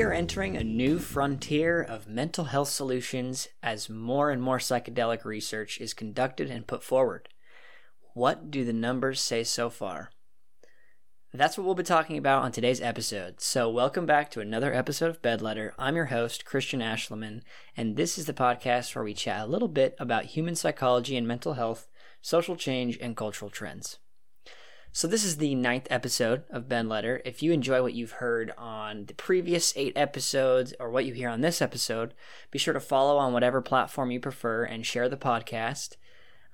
We are entering a new frontier of mental health solutions as more and more psychedelic research is conducted and put forward. What do the numbers say so far? That's what we'll be talking about on today's episode. So, welcome back to another episode of Bedletter. I'm your host, Christian Ashliman, and this is the podcast where we chat a little bit about human psychology and mental health, social change, and cultural trends. So, this is the ninth episode of Bedletter. If you enjoy what you've heard on the previous eight episodes or what you hear on this episode, be sure to follow on whatever platform you prefer and share the podcast.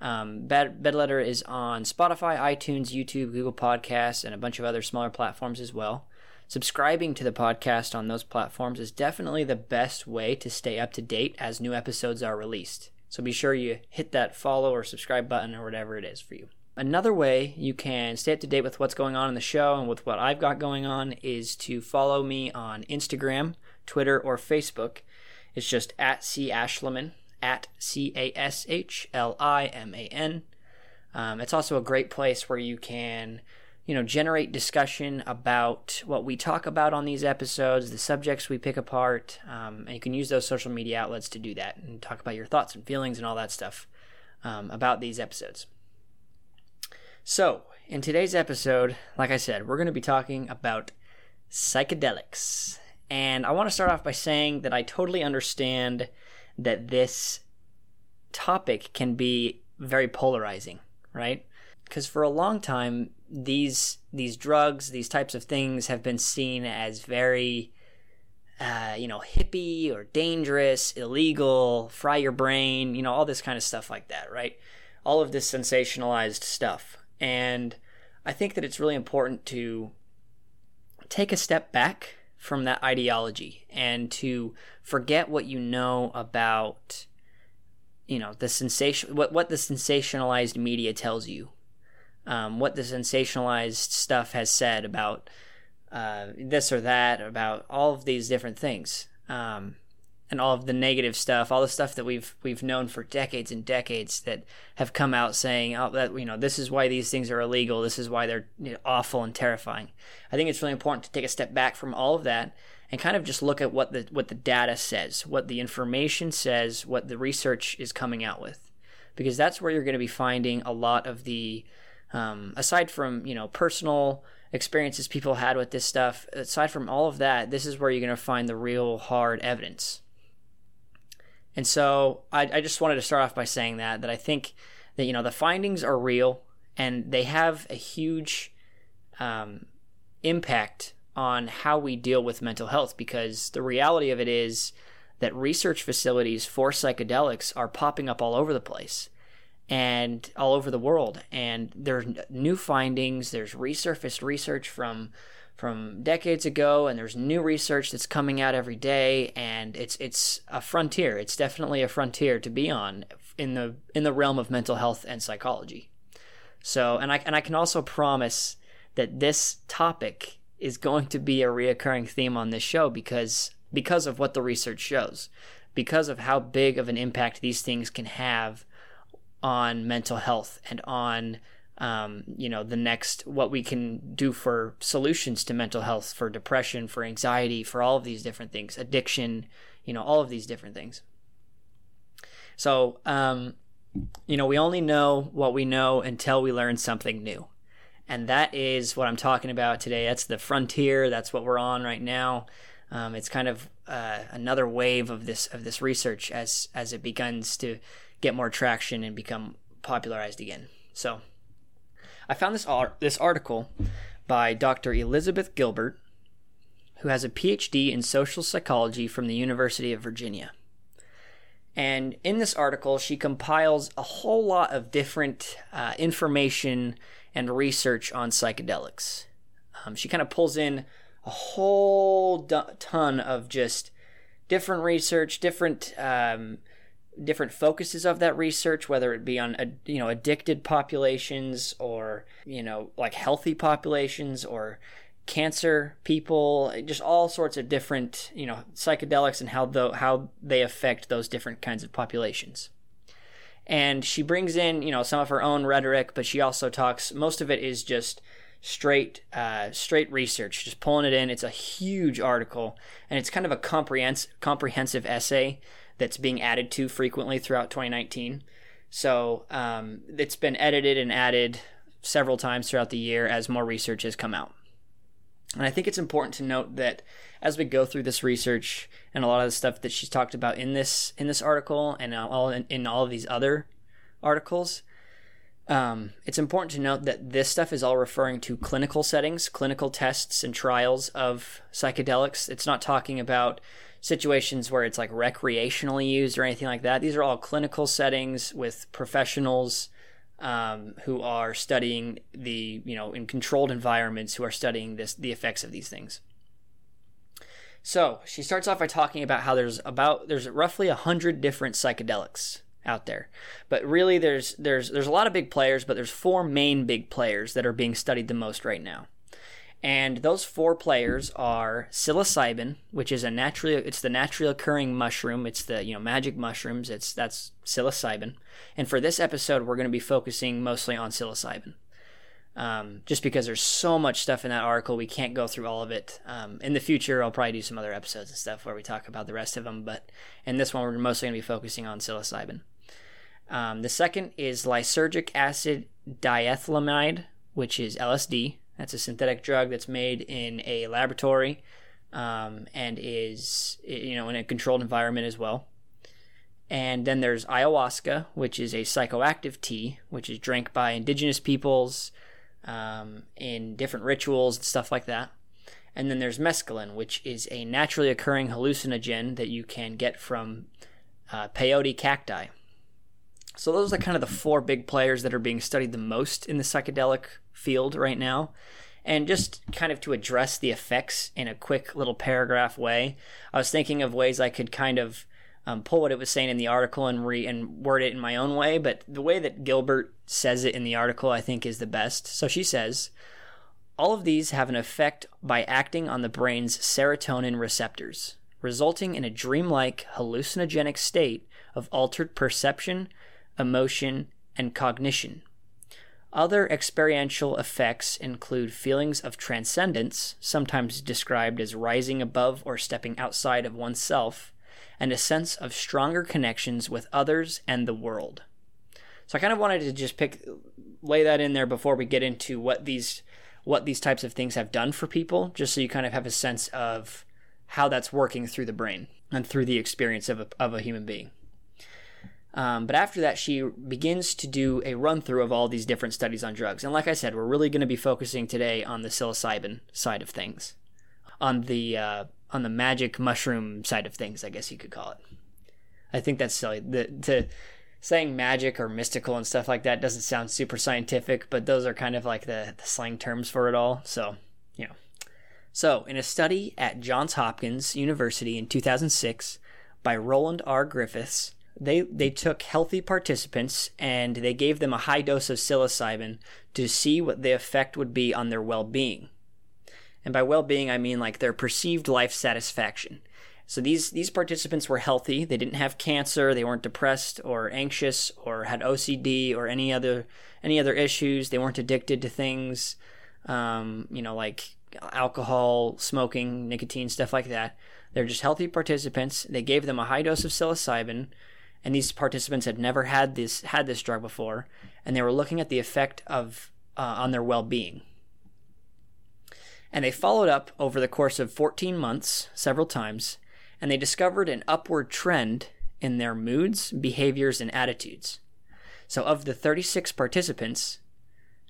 Um, Bed- Bedletter is on Spotify, iTunes, YouTube, Google Podcasts, and a bunch of other smaller platforms as well. Subscribing to the podcast on those platforms is definitely the best way to stay up to date as new episodes are released. So be sure you hit that follow or subscribe button or whatever it is for you. Another way you can stay up to date with what's going on in the show and with what I've got going on is to follow me on Instagram, Twitter, or Facebook. It's just at C Ashliman at C A S H L I M A N. Um, it's also a great place where you can, you know, generate discussion about what we talk about on these episodes, the subjects we pick apart, um, and you can use those social media outlets to do that and talk about your thoughts and feelings and all that stuff um, about these episodes. So, in today's episode, like I said, we're going to be talking about psychedelics. And I want to start off by saying that I totally understand that this topic can be very polarizing, right? Because for a long time, these these drugs, these types of things, have been seen as very, uh, you know, hippie or dangerous, illegal, fry your brain, you know, all this kind of stuff like that, right? All of this sensationalized stuff, and I think that it's really important to take a step back from that ideology and to forget what you know about you know the sensation what what the sensationalized media tells you um, what the sensationalized stuff has said about uh, this or that about all of these different things. Um, and all of the negative stuff, all the stuff that we've we've known for decades and decades that have come out saying, "Oh, that you know, this is why these things are illegal. This is why they're you know, awful and terrifying." I think it's really important to take a step back from all of that and kind of just look at what the what the data says, what the information says, what the research is coming out with, because that's where you're going to be finding a lot of the, um, aside from you know personal experiences people had with this stuff, aside from all of that, this is where you're going to find the real hard evidence and so I, I just wanted to start off by saying that that I think that you know the findings are real and they have a huge um, impact on how we deal with mental health because the reality of it is that research facilities for psychedelics are popping up all over the place and all over the world. And there's new findings there's resurfaced research from from decades ago and there's new research that's coming out every day and it's it's a frontier. It's definitely a frontier to be on in the in the realm of mental health and psychology. So and I and I can also promise that this topic is going to be a reoccurring theme on this show because because of what the research shows because of how big of an impact these things can have on mental health and on um, you know the next what we can do for solutions to mental health for depression for anxiety for all of these different things addiction you know all of these different things. So um, you know we only know what we know until we learn something new. And that is what i'm talking about today. That's the frontier. That's what we're on right now. Um, it's kind of uh, another wave of this of this research as as it begins to get more traction and become popularized again. So I found this this article by Dr. Elizabeth Gilbert, who has a PhD in social psychology from the University of Virginia. And in this article, she compiles a whole lot of different uh, information and research on psychedelics. Um, she kind of pulls in a whole ton of just different research, different um, different focuses of that research, whether it be on you know addicted populations or you know like healthy populations or cancer people, just all sorts of different you know psychedelics and how the how they affect those different kinds of populations. And she brings in you know some of her own rhetoric, but she also talks. Most of it is just straight uh, straight research, just pulling it in. It's a huge article, and it's kind of a comprehensive comprehensive essay that's being added to frequently throughout 2019. So um, it's been edited and added several times throughout the year as more research has come out. And I think it's important to note that as we go through this research and a lot of the stuff that she's talked about in this in this article and all in, in all of these other articles, um, it's important to note that this stuff is all referring to clinical settings, clinical tests and trials of psychedelics. It's not talking about situations where it's like recreationally used or anything like that. These are all clinical settings with professionals um, who are studying the, you know, in controlled environments who are studying this, the effects of these things. So she starts off by talking about how there's about there's roughly a hundred different psychedelics out there, but really there's there's there's a lot of big players, but there's four main big players that are being studied the most right now. And those four players are psilocybin, which is a naturally it's the naturally occurring mushroom. It's the you know magic mushrooms. It's that's psilocybin. And for this episode, we're going to be focusing mostly on psilocybin. Um, just because there's so much stuff in that article, we can't go through all of it. Um, in the future, I'll probably do some other episodes and stuff where we talk about the rest of them. But in this one, we're mostly going to be focusing on psilocybin. Um, the second is lysergic acid diethylamide, which is LSD. That's a synthetic drug that's made in a laboratory um, and is you know in a controlled environment as well. And then there's ayahuasca, which is a psychoactive tea, which is drank by indigenous peoples um, in different rituals and stuff like that. And then there's mescaline, which is a naturally occurring hallucinogen that you can get from uh, peyote cacti. So those are kind of the four big players that are being studied the most in the psychedelic field right now. And just kind of to address the effects in a quick little paragraph way, I was thinking of ways I could kind of um, pull what it was saying in the article and re and word it in my own way. But the way that Gilbert says it in the article, I think, is the best. So she says, all of these have an effect by acting on the brain's serotonin receptors, resulting in a dreamlike hallucinogenic state of altered perception, emotion, and cognition. Other experiential effects include feelings of transcendence, sometimes described as rising above or stepping outside of oneself, and a sense of stronger connections with others and the world. So I kind of wanted to just pick lay that in there before we get into what these what these types of things have done for people, just so you kind of have a sense of how that's working through the brain and through the experience of a, of a human being. Um, but after that, she begins to do a run through of all these different studies on drugs. And like I said, we're really going to be focusing today on the psilocybin side of things, on the uh, on the magic mushroom side of things, I guess you could call it. I think that's silly. The to saying magic or mystical and stuff like that doesn't sound super scientific, but those are kind of like the, the slang terms for it all. So, you know. So, in a study at Johns Hopkins University in 2006 by Roland R. Griffiths, they they took healthy participants and they gave them a high dose of psilocybin to see what the effect would be on their well-being. And by well-being I mean like their perceived life satisfaction. So these these participants were healthy. They didn't have cancer, they weren't depressed or anxious or had OCD or any other any other issues. They weren't addicted to things um, you know like alcohol, smoking, nicotine, stuff like that. They're just healthy participants. They gave them a high dose of psilocybin and these participants had never had this had this drug before, and they were looking at the effect of uh, on their well-being. And they followed up over the course of 14 months several times, and they discovered an upward trend in their moods, behaviors, and attitudes. So, of the 36 participants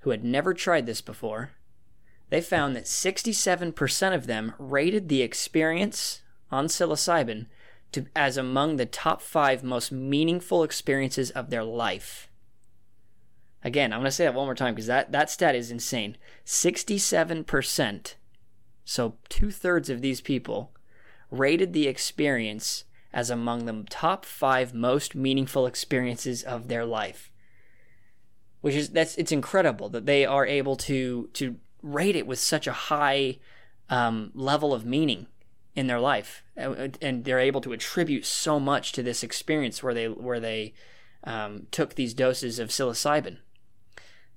who had never tried this before, they found that 67% of them rated the experience on psilocybin to, as among the top five most meaningful experiences of their life. Again, I'm going to say that one more time because that, that stat is insane. 67%, so two thirds of these people, rated the experience as among the top five most meaningful experiences of their life. Which is that's it's incredible that they are able to to rate it with such a high um, level of meaning in their life, and they're able to attribute so much to this experience where they where they um, took these doses of psilocybin.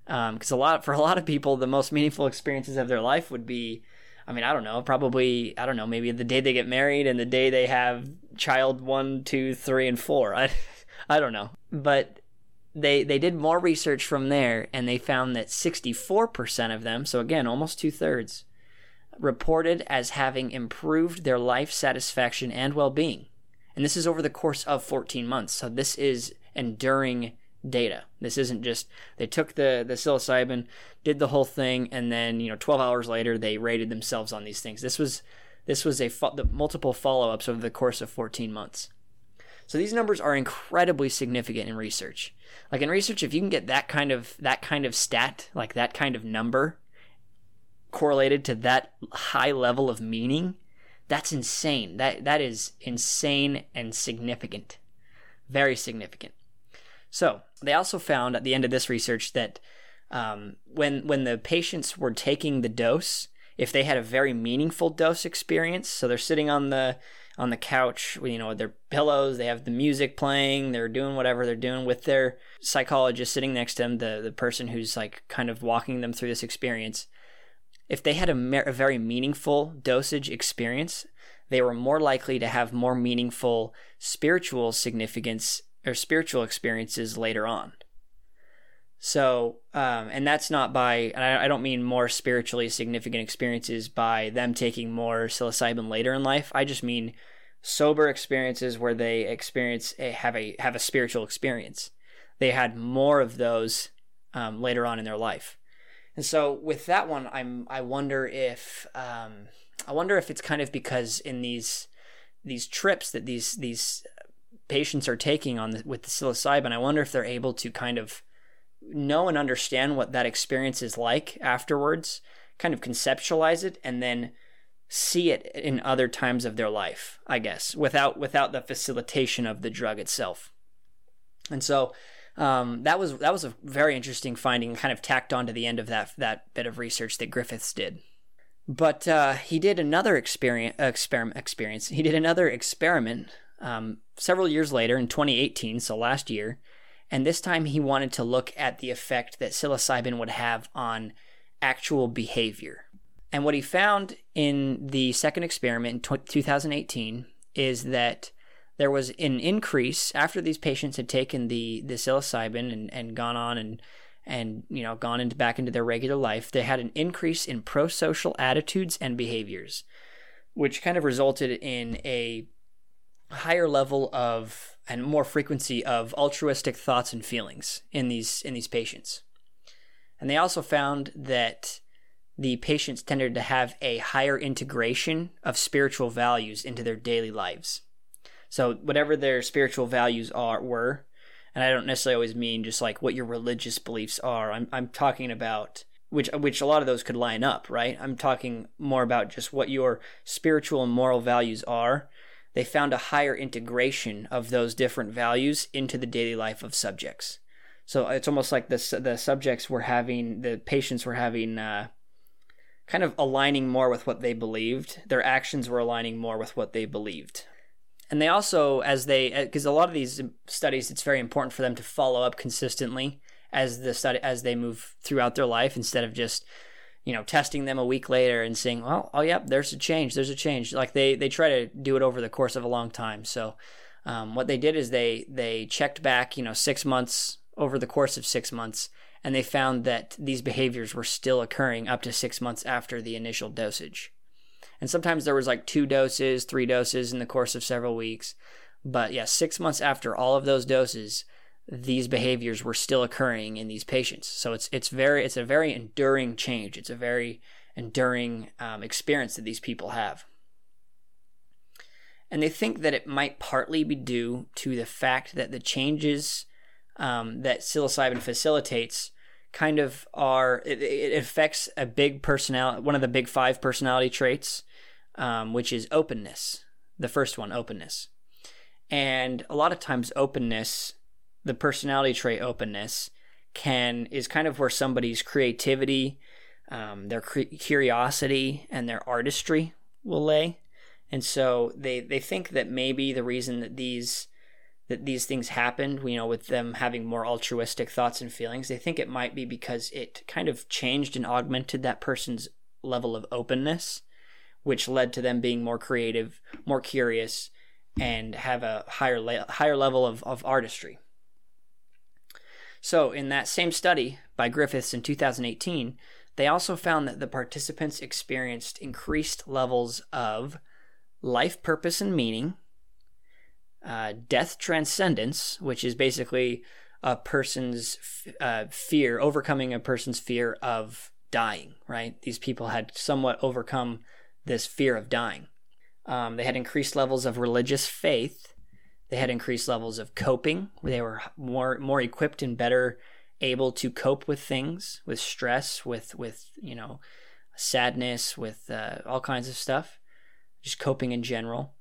because um, a lot for a lot of people, the most meaningful experiences of their life would be, I mean, I don't know, probably I don't know, maybe the day they get married and the day they have child one, two, three, and four. I I don't know, but they they did more research from there and they found that 64% of them so again almost two-thirds reported as having improved their life satisfaction and well-being. And this is over the course of 14 months. So this is enduring data. This isn't just they took the the psilocybin did the whole thing and then you know 12 hours later they rated themselves on these things. This was this was a fo- the multiple follow-ups over the course of 14 months. So these numbers are incredibly significant in research. Like in research, if you can get that kind of that kind of stat, like that kind of number correlated to that high level of meaning, that's insane. That that is insane and significant. Very significant. So they also found at the end of this research that um, when when the patients were taking the dose, if they had a very meaningful dose experience, so they're sitting on the on the couch, you know, with their pillows. They have the music playing. They're doing whatever they're doing with their psychologist sitting next to them, the the person who's like kind of walking them through this experience. If they had a, mer- a very meaningful dosage experience, they were more likely to have more meaningful spiritual significance or spiritual experiences later on. So, um, and that's not by, I don't mean more spiritually significant experiences by them taking more psilocybin later in life. I just mean sober experiences where they experience a, have a have a spiritual experience. They had more of those um, later on in their life, and so with that one, I'm I wonder if um, I wonder if it's kind of because in these these trips that these these patients are taking on the, with the psilocybin, I wonder if they're able to kind of know and understand what that experience is like afterwards, kind of conceptualize it, and then see it in other times of their life, I guess, without without the facilitation of the drug itself. And so um, that was that was a very interesting finding, kind of tacked on to the end of that that bit of research that Griffiths did. But uh, he did another experience, experiment. Experience. He did another experiment um, several years later in 2018, so last year, and this time he wanted to look at the effect that psilocybin would have on actual behavior. And what he found in the second experiment in 2018 is that there was an increase after these patients had taken the, the psilocybin and, and gone on and and you know gone into back into their regular life they had an increase in prosocial attitudes and behaviors which kind of resulted in a higher level of and more frequency of altruistic thoughts and feelings in these in these patients. And they also found that the patients tended to have a higher integration of spiritual values into their daily lives. So whatever their spiritual values are were, and I don't necessarily always mean just like what your religious beliefs are. I'm I'm talking about which which a lot of those could line up, right? I'm talking more about just what your spiritual and moral values are they found a higher integration of those different values into the daily life of subjects. So it's almost like the the subjects were having the patients were having uh, kind of aligning more with what they believed. Their actions were aligning more with what they believed. And they also, as they, because a lot of these studies, it's very important for them to follow up consistently as the study as they move throughout their life instead of just you know, testing them a week later and seeing, well, oh yep, there's a change, there's a change. Like they they try to do it over the course of a long time. So um, what they did is they they checked back, you know, six months over the course of six months, and they found that these behaviors were still occurring up to six months after the initial dosage. And sometimes there was like two doses, three doses in the course of several weeks. But yeah, six months after all of those doses, these behaviors were still occurring in these patients. So it's it's very it's a very enduring change. It's a very enduring um, experience that these people have. And they think that it might partly be due to the fact that the changes um, that psilocybin facilitates kind of are it, it, affects a big personality one of the big five personality traits um, which is openness the first one openness and a lot of times openness the personality trait openness can is kind of where somebody's creativity, um, their cre- curiosity, and their artistry will lay. And so they they think that maybe the reason that these that these things happened, you know, with them having more altruistic thoughts and feelings. They think it might be because it kind of changed and augmented that person's level of openness, which led to them being more creative, more curious, and have a higher le- higher level of, of artistry. So, in that same study by Griffiths in 2018, they also found that the participants experienced increased levels of life purpose and meaning uh, death transcendence, which is basically a person's uh, fear, overcoming a person's fear of dying, right? These people had somewhat overcome this fear of dying. Um, they had increased levels of religious faith. They had increased levels of coping, they were more more equipped and better able to cope with things, with stress, with with you know sadness, with uh, all kinds of stuff, just coping in general.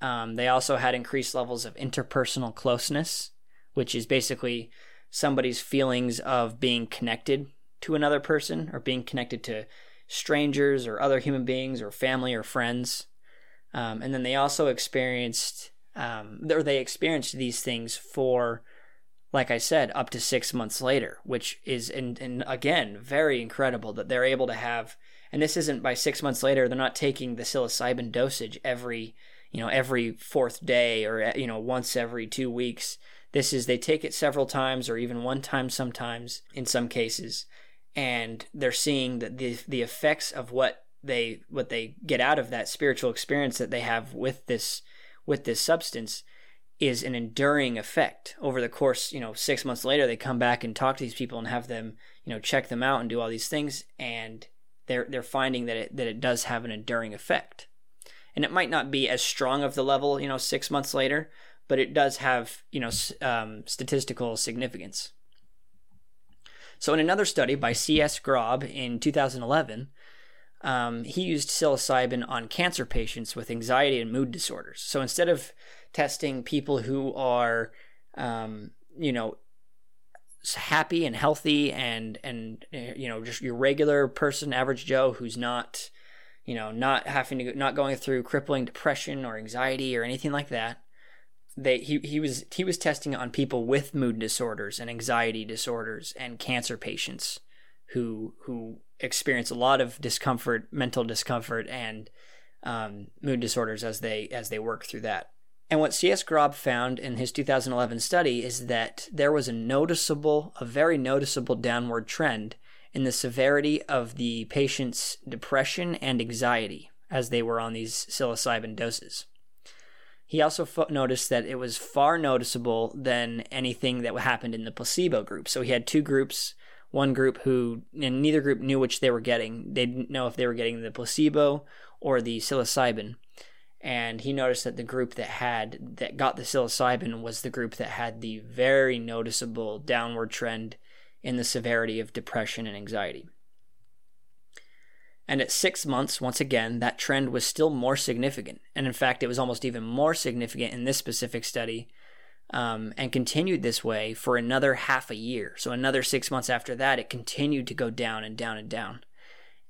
Um, they also had increased levels of interpersonal closeness, which is basically somebody's feelings of being connected to another person or being connected to strangers or other human beings or family or friends. Um, and then they also experienced, um, or they experienced these things for, like I said, up to six months later, which is, and, and again, very incredible that they're able to have. And this isn't by six months later, they're not taking the psilocybin dosage every you know every fourth day or you know once every two weeks this is they take it several times or even one time sometimes in some cases and they're seeing that the the effects of what they what they get out of that spiritual experience that they have with this with this substance is an enduring effect over the course you know 6 months later they come back and talk to these people and have them you know check them out and do all these things and they're they're finding that it that it does have an enduring effect and it might not be as strong of the level, you know, six months later, but it does have, you know, um, statistical significance. So, in another study by C.S. Grob in 2011, um, he used psilocybin on cancer patients with anxiety and mood disorders. So, instead of testing people who are, um, you know, happy and healthy and and uh, you know just your regular person, average Joe who's not you know, not having to not going through crippling depression or anxiety or anything like that. They he he was he was testing on people with mood disorders and anxiety disorders and cancer patients who who experience a lot of discomfort, mental discomfort, and um, mood disorders as they as they work through that. And what C.S. Grob found in his 2011 study is that there was a noticeable, a very noticeable downward trend in the severity of the patient's depression and anxiety as they were on these psilocybin doses. He also fo- noticed that it was far noticeable than anything that happened in the placebo group. So he had two groups. One group who, and neither group knew which they were getting. They didn't know if they were getting the placebo or the psilocybin. And he noticed that the group that had that got the psilocybin was the group that had the very noticeable downward trend in the severity of depression and anxiety. And at six months, once again, that trend was still more significant. And in fact, it was almost even more significant in this specific study um, and continued this way for another half a year. So, another six months after that, it continued to go down and down and down.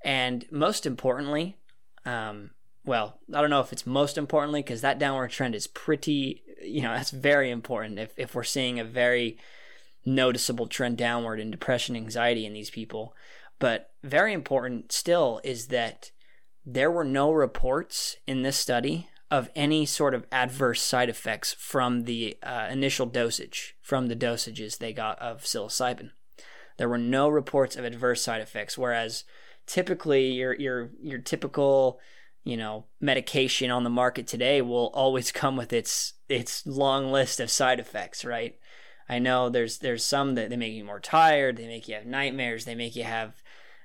And most importantly, um, well, I don't know if it's most importantly because that downward trend is pretty, you know, that's very important. If, if we're seeing a very noticeable trend downward in depression anxiety in these people. But very important still is that there were no reports in this study of any sort of adverse side effects from the uh, initial dosage, from the dosages they got of psilocybin. There were no reports of adverse side effects, whereas typically your your your typical you know medication on the market today will always come with its its long list of side effects, right? I know there's there's some that they make you more tired, they make you have nightmares, they make you have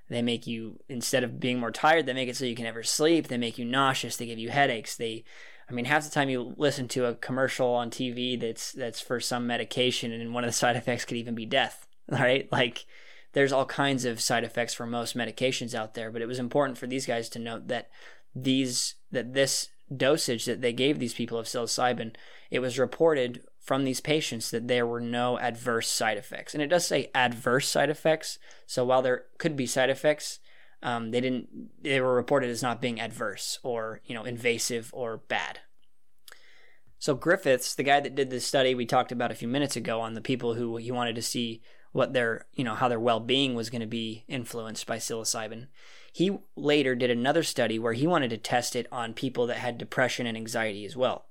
they make you instead of being more tired, they make it so you can never sleep, they make you nauseous, they give you headaches, they I mean half the time you listen to a commercial on TV that's that's for some medication and one of the side effects could even be death, right? Like there's all kinds of side effects for most medications out there, but it was important for these guys to note that these that this dosage that they gave these people of psilocybin, it was reported from these patients that there were no adverse side effects. And it does say adverse side effects. So while there could be side effects, um, they didn't. They were reported as not being adverse or you know invasive or bad. So Griffiths, the guy that did this study we talked about a few minutes ago on the people who he wanted to see what their, you know, how their well-being was going to be influenced by psilocybin. He later did another study where he wanted to test it on people that had depression and anxiety as well.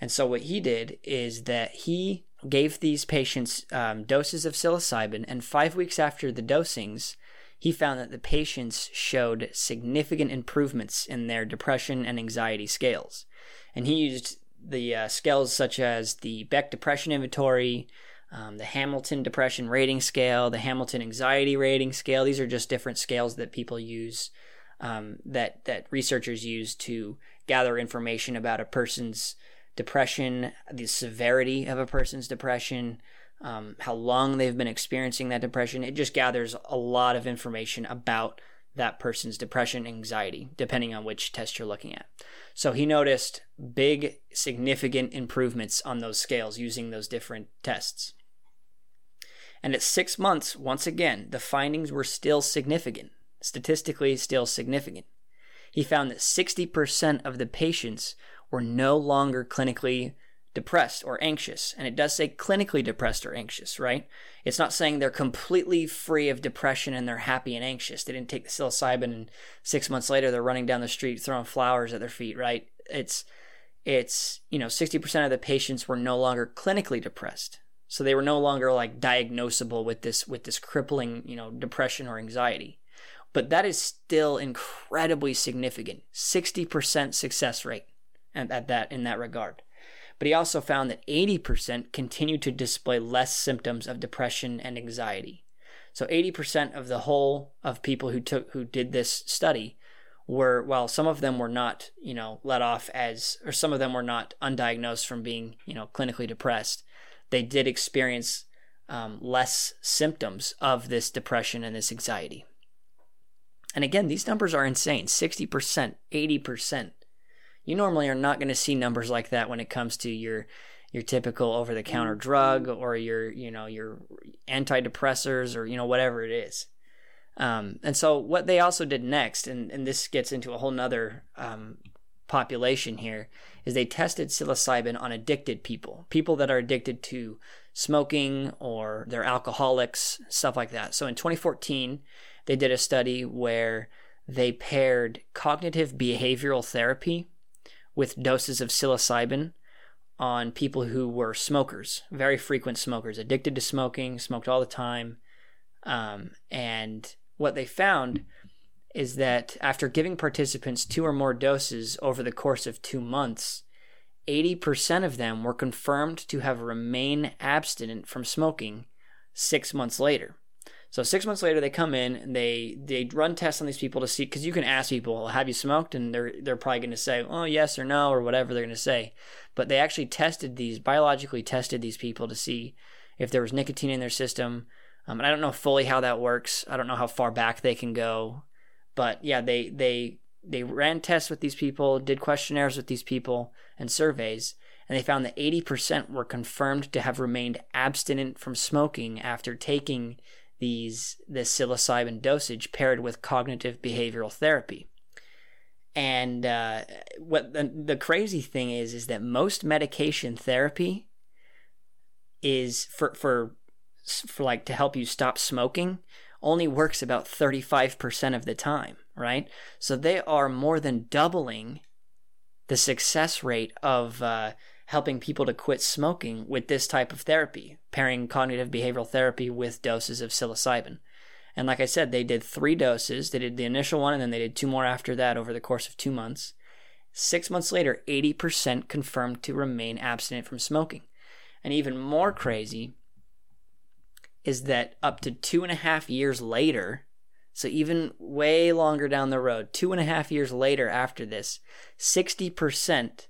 And so what he did is that he gave these patients um, doses of psilocybin, and five weeks after the dosings, he found that the patients showed significant improvements in their depression and anxiety scales. And he used the uh, scales such as the Beck Depression Inventory, um, the Hamilton Depression Rating Scale, the Hamilton Anxiety Rating Scale. These are just different scales that people use, um, that that researchers use to gather information about a person's depression, the severity of a person's depression, um, how long they've been experiencing that depression. It just gathers a lot of information about that person's depression anxiety, depending on which test you're looking at. So he noticed big, significant improvements on those scales using those different tests. And at six months, once again, the findings were still significant, statistically, still significant. He found that 60% of the patients were no longer clinically depressed or anxious. And it does say clinically depressed or anxious, right? It's not saying they're completely free of depression and they're happy and anxious. They didn't take the psilocybin and six months later they're running down the street throwing flowers at their feet, right? It's it's you know 60% of the patients were no longer clinically depressed so they were no longer like diagnosable with this with this crippling you know depression or anxiety but that is still incredibly significant 60% success rate at, at that in that regard but he also found that 80% continued to display less symptoms of depression and anxiety. So 80% of the whole of people who took who did this study were while some of them were not, you know, let off as or some of them were not undiagnosed from being, you know, clinically depressed, they did experience um, less symptoms of this depression and this anxiety. And again, these numbers are insane 60%, 80% you normally are not going to see numbers like that when it comes to your your typical over the counter mm-hmm. drug or your you know your antidepressors or you know whatever it is um, and so what they also did next and, and this gets into a whole nother um, population here is they tested psilocybin on addicted people people that are addicted to smoking or they're alcoholics stuff like that so in 2014 they did a study where they paired cognitive behavioral therapy with doses of psilocybin on people who were smokers, very frequent smokers, addicted to smoking, smoked all the time. Um, and what they found is that after giving participants two or more doses over the course of two months, 80% of them were confirmed to have remained abstinent from smoking six months later. So six months later, they come in and they they run tests on these people to see because you can ask people, "Have you smoked?" and they're they're probably going to say, "Oh, yes or no" or whatever they're going to say. But they actually tested these biologically tested these people to see if there was nicotine in their system. Um, and I don't know fully how that works. I don't know how far back they can go, but yeah, they they they ran tests with these people, did questionnaires with these people, and surveys, and they found that 80% were confirmed to have remained abstinent from smoking after taking these this psilocybin dosage paired with cognitive behavioral therapy. And uh, what the, the crazy thing is is that most medication therapy is for for for like to help you stop smoking only works about 35% of the time, right? So they are more than doubling the success rate of uh, helping people to quit smoking with this type of therapy, pairing cognitive behavioral therapy with doses of psilocybin. And like I said, they did three doses. They did the initial one and then they did two more after that over the course of two months. Six months later, 80% confirmed to remain abstinent from smoking. And even more crazy is that up to two and a half years later, so even way longer down the road, two and a half years later after this, 60%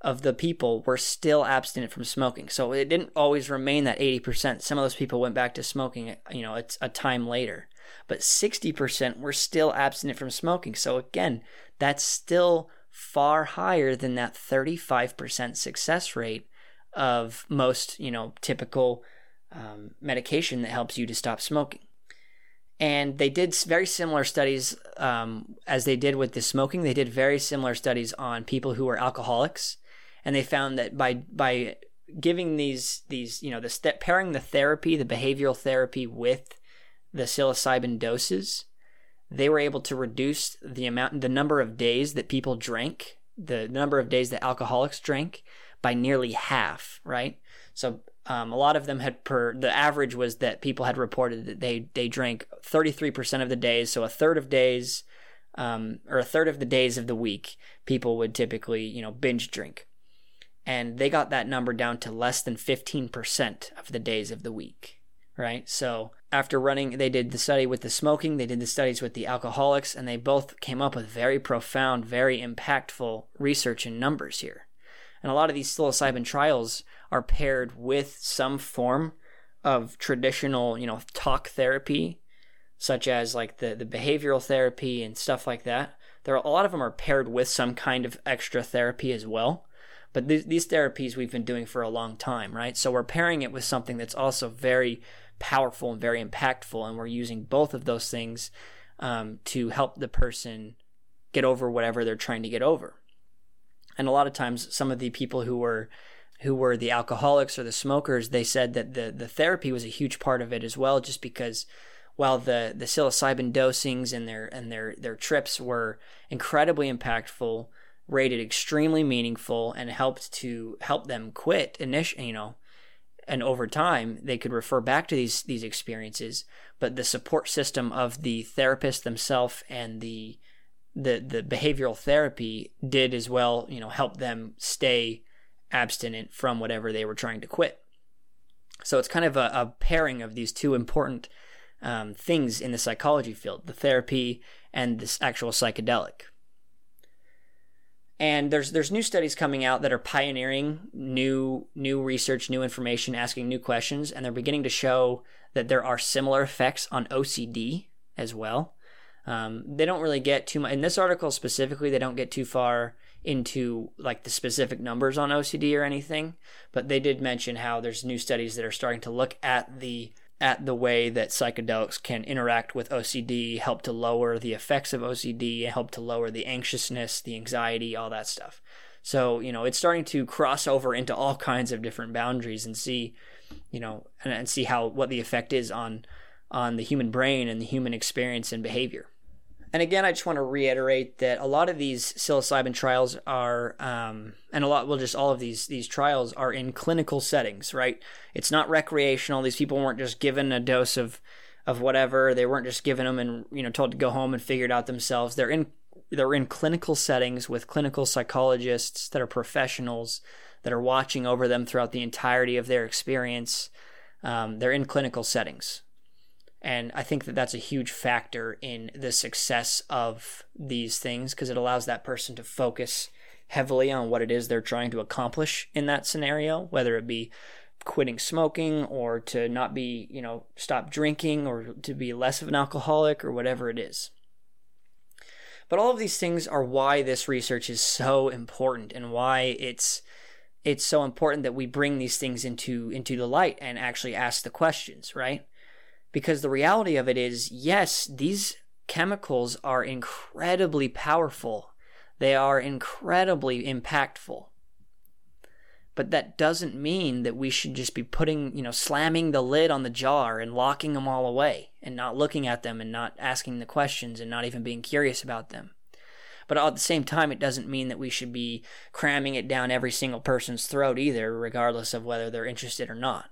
of the people were still abstinent from smoking. So it didn't always remain that 80%. Some of those people went back to smoking, you know, it's a time later. But 60% were still abstinent from smoking. So again, that's still far higher than that 35% success rate of most, you know, typical um, medication that helps you to stop smoking. And they did very similar studies um, as they did with the smoking. They did very similar studies on people who were alcoholics and they found that by by giving these these you know the st- pairing the therapy, the behavioral therapy with the psilocybin doses, they were able to reduce the amount the number of days that people drank, the number of days that alcoholics drank by nearly half, right? So um, a lot of them had per the average was that people had reported that they they drank 33% of the days, so a third of days um, or a third of the days of the week people would typically you know binge drink, and they got that number down to less than 15% of the days of the week, right? So after running, they did the study with the smoking, they did the studies with the alcoholics, and they both came up with very profound, very impactful research and numbers here. And a lot of these psilocybin trials are paired with some form of traditional, you know, talk therapy, such as like the, the behavioral therapy and stuff like that. There are a lot of them are paired with some kind of extra therapy as well. But th- these therapies we've been doing for a long time, right? So we're pairing it with something that's also very powerful and very impactful, and we're using both of those things um, to help the person get over whatever they're trying to get over. And a lot of times, some of the people who were who were the alcoholics or the smokers, they said that the, the therapy was a huge part of it as well, just because while the, the psilocybin dosings and their and their their trips were incredibly impactful, rated extremely meaningful, and helped to help them quit initially, you know, and over time they could refer back to these these experiences. But the support system of the therapist themselves and the the the behavioral therapy did as well, you know, help them stay abstinent from whatever they were trying to quit. So it's kind of a, a pairing of these two important um, things in the psychology field the therapy and this actual psychedelic. And there's there's new studies coming out that are pioneering new new research, new information, asking new questions, and they're beginning to show that there are similar effects on OCD as well. Um, they don't really get too much in this article specifically. They don't get too far into like the specific numbers on OCD or anything, but they did mention how there's new studies that are starting to look at the at the way that psychedelics can interact with OCD, help to lower the effects of OCD, help to lower the anxiousness, the anxiety, all that stuff. So, you know, it's starting to cross over into all kinds of different boundaries and see, you know, and, and see how what the effect is on on the human brain and the human experience and behavior. And again, I just want to reiterate that a lot of these psilocybin trials are, um, and a lot, well, just all of these these trials are in clinical settings, right? It's not recreational. These people weren't just given a dose of of whatever. They weren't just given them and you know told to go home and figure it out themselves. They're in they're in clinical settings with clinical psychologists that are professionals that are watching over them throughout the entirety of their experience. Um, they're in clinical settings. And I think that that's a huge factor in the success of these things because it allows that person to focus heavily on what it is they're trying to accomplish in that scenario, whether it be quitting smoking or to not be, you know, stop drinking or to be less of an alcoholic or whatever it is. But all of these things are why this research is so important and why it's it's so important that we bring these things into into the light and actually ask the questions, right? Because the reality of it is, yes, these chemicals are incredibly powerful. They are incredibly impactful. But that doesn't mean that we should just be putting, you know, slamming the lid on the jar and locking them all away and not looking at them and not asking the questions and not even being curious about them. But at the same time, it doesn't mean that we should be cramming it down every single person's throat either, regardless of whether they're interested or not.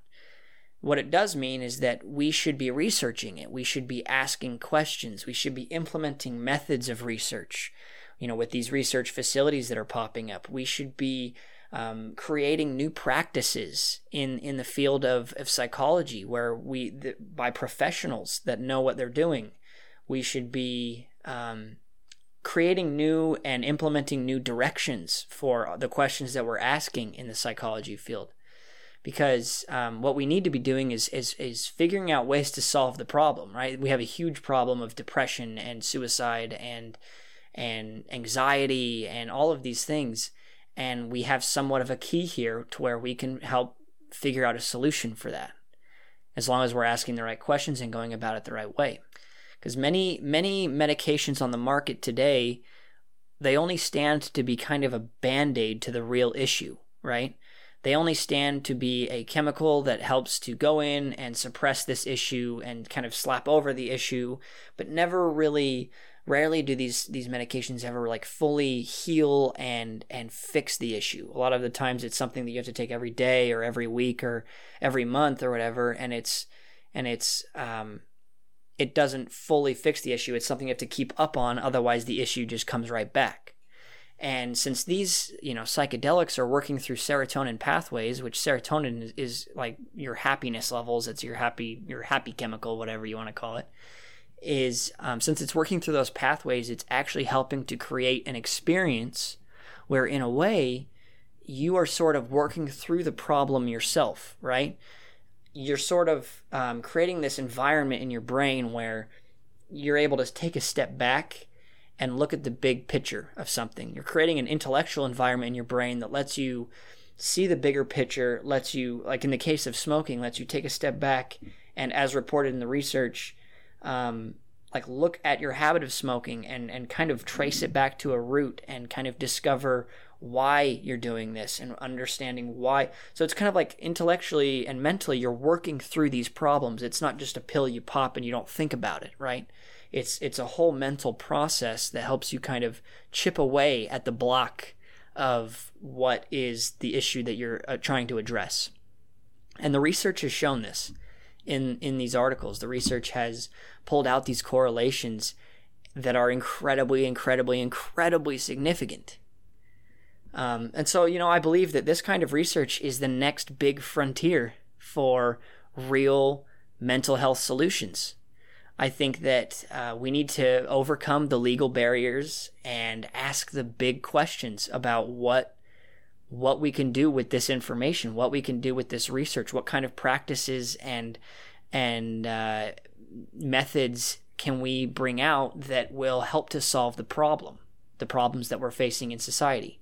What it does mean is that we should be researching it. We should be asking questions. We should be implementing methods of research. You know, with these research facilities that are popping up, we should be um, creating new practices in, in the field of, of psychology where we, the, by professionals that know what they're doing, we should be um, creating new and implementing new directions for the questions that we're asking in the psychology field because um, what we need to be doing is, is is figuring out ways to solve the problem. Right, we have a huge problem of depression and suicide and and anxiety and all of these things, and we have somewhat of a key here to where we can help figure out a solution for that, as long as we're asking the right questions and going about it the right way. Because many many medications on the market today, they only stand to be kind of a band aid to the real issue right? They only stand to be a chemical that helps to go in and suppress this issue and kind of slap over the issue, but never really rarely do these these medications ever like fully heal and and fix the issue. A lot of the times it's something that you have to take every day or every week or every month or whatever and it's and it's um it doesn't fully fix the issue. It's something you have to keep up on otherwise the issue just comes right back. And since these, you know, psychedelics are working through serotonin pathways, which serotonin is, is like your happiness levels, it's your happy your happy chemical, whatever you want to call it, is um, since it's working through those pathways, it's actually helping to create an experience where, in a way, you are sort of working through the problem yourself, right? You're sort of um, creating this environment in your brain where you're able to take a step back and look at the big picture of something. You're creating an intellectual environment in your brain that lets you see the bigger picture, lets you, like in the case of smoking, lets you take a step back and, as reported in the research, um, like look at your habit of smoking and, and kind of trace it back to a root and kind of discover why you're doing this and understanding why. So it's kind of like intellectually and mentally you're working through these problems. It's not just a pill you pop and you don't think about it, right? It's it's a whole mental process that helps you kind of chip away at the block of what is the issue that you're uh, trying to address. And the research has shown this in in these articles. The research has pulled out these correlations that are incredibly, incredibly, incredibly significant. Um, and so, you know, I believe that this kind of research is the next big frontier for real mental health solutions. I think that uh, we need to overcome the legal barriers and ask the big questions about what what we can do with this information, what we can do with this research, what kind of practices and and uh, methods can we bring out that will help to solve the problem, the problems that we're facing in society.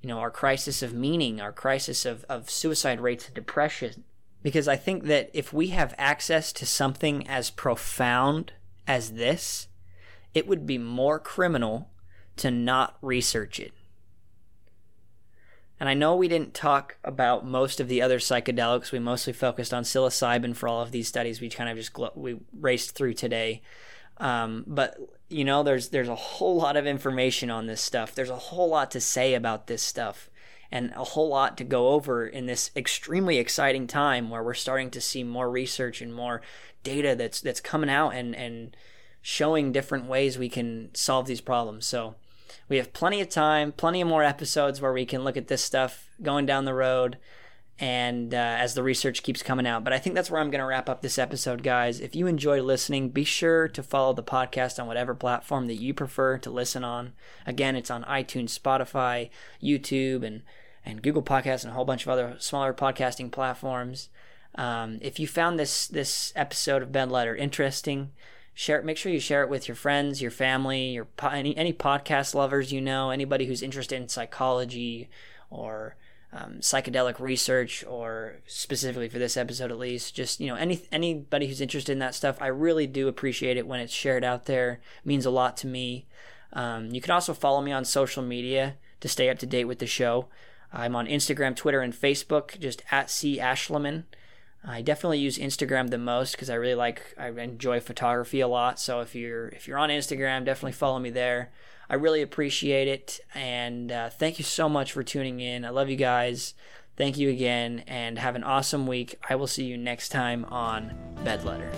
You know, our crisis of meaning, our crisis of, of suicide rates and depression, because I think that if we have access to something as profound as this, it would be more criminal to not research it. And I know we didn't talk about most of the other psychedelics. We mostly focused on psilocybin for all of these studies. We kind of just we raced through today. Um, but you know, there's there's a whole lot of information on this stuff. There's a whole lot to say about this stuff and a whole lot to go over in this extremely exciting time where we're starting to see more research and more data that's that's coming out and and showing different ways we can solve these problems. So we have plenty of time, plenty of more episodes where we can look at this stuff going down the road and uh, as the research keeps coming out. But I think that's where I'm going to wrap up this episode, guys. If you enjoy listening, be sure to follow the podcast on whatever platform that you prefer to listen on. Again, it's on iTunes, Spotify, YouTube, and and Google Podcasts, and a whole bunch of other smaller podcasting platforms. Um, if you found this this episode of Bedletter interesting, share it. Make sure you share it with your friends, your family, your any any podcast lovers you know, anybody who's interested in psychology or um, psychedelic research or specifically for this episode at least just you know any anybody who's interested in that stuff i really do appreciate it when it's shared out there. It means a lot to me. Um, you can also follow me on social media to stay up to date with the show. I'm on instagram twitter and facebook just at c ashliman. I definitely use instagram the most because i really like i enjoy photography a lot. So if you're if you're on instagram definitely follow me there I really appreciate it. And uh, thank you so much for tuning in. I love you guys. Thank you again and have an awesome week. I will see you next time on Bedletter.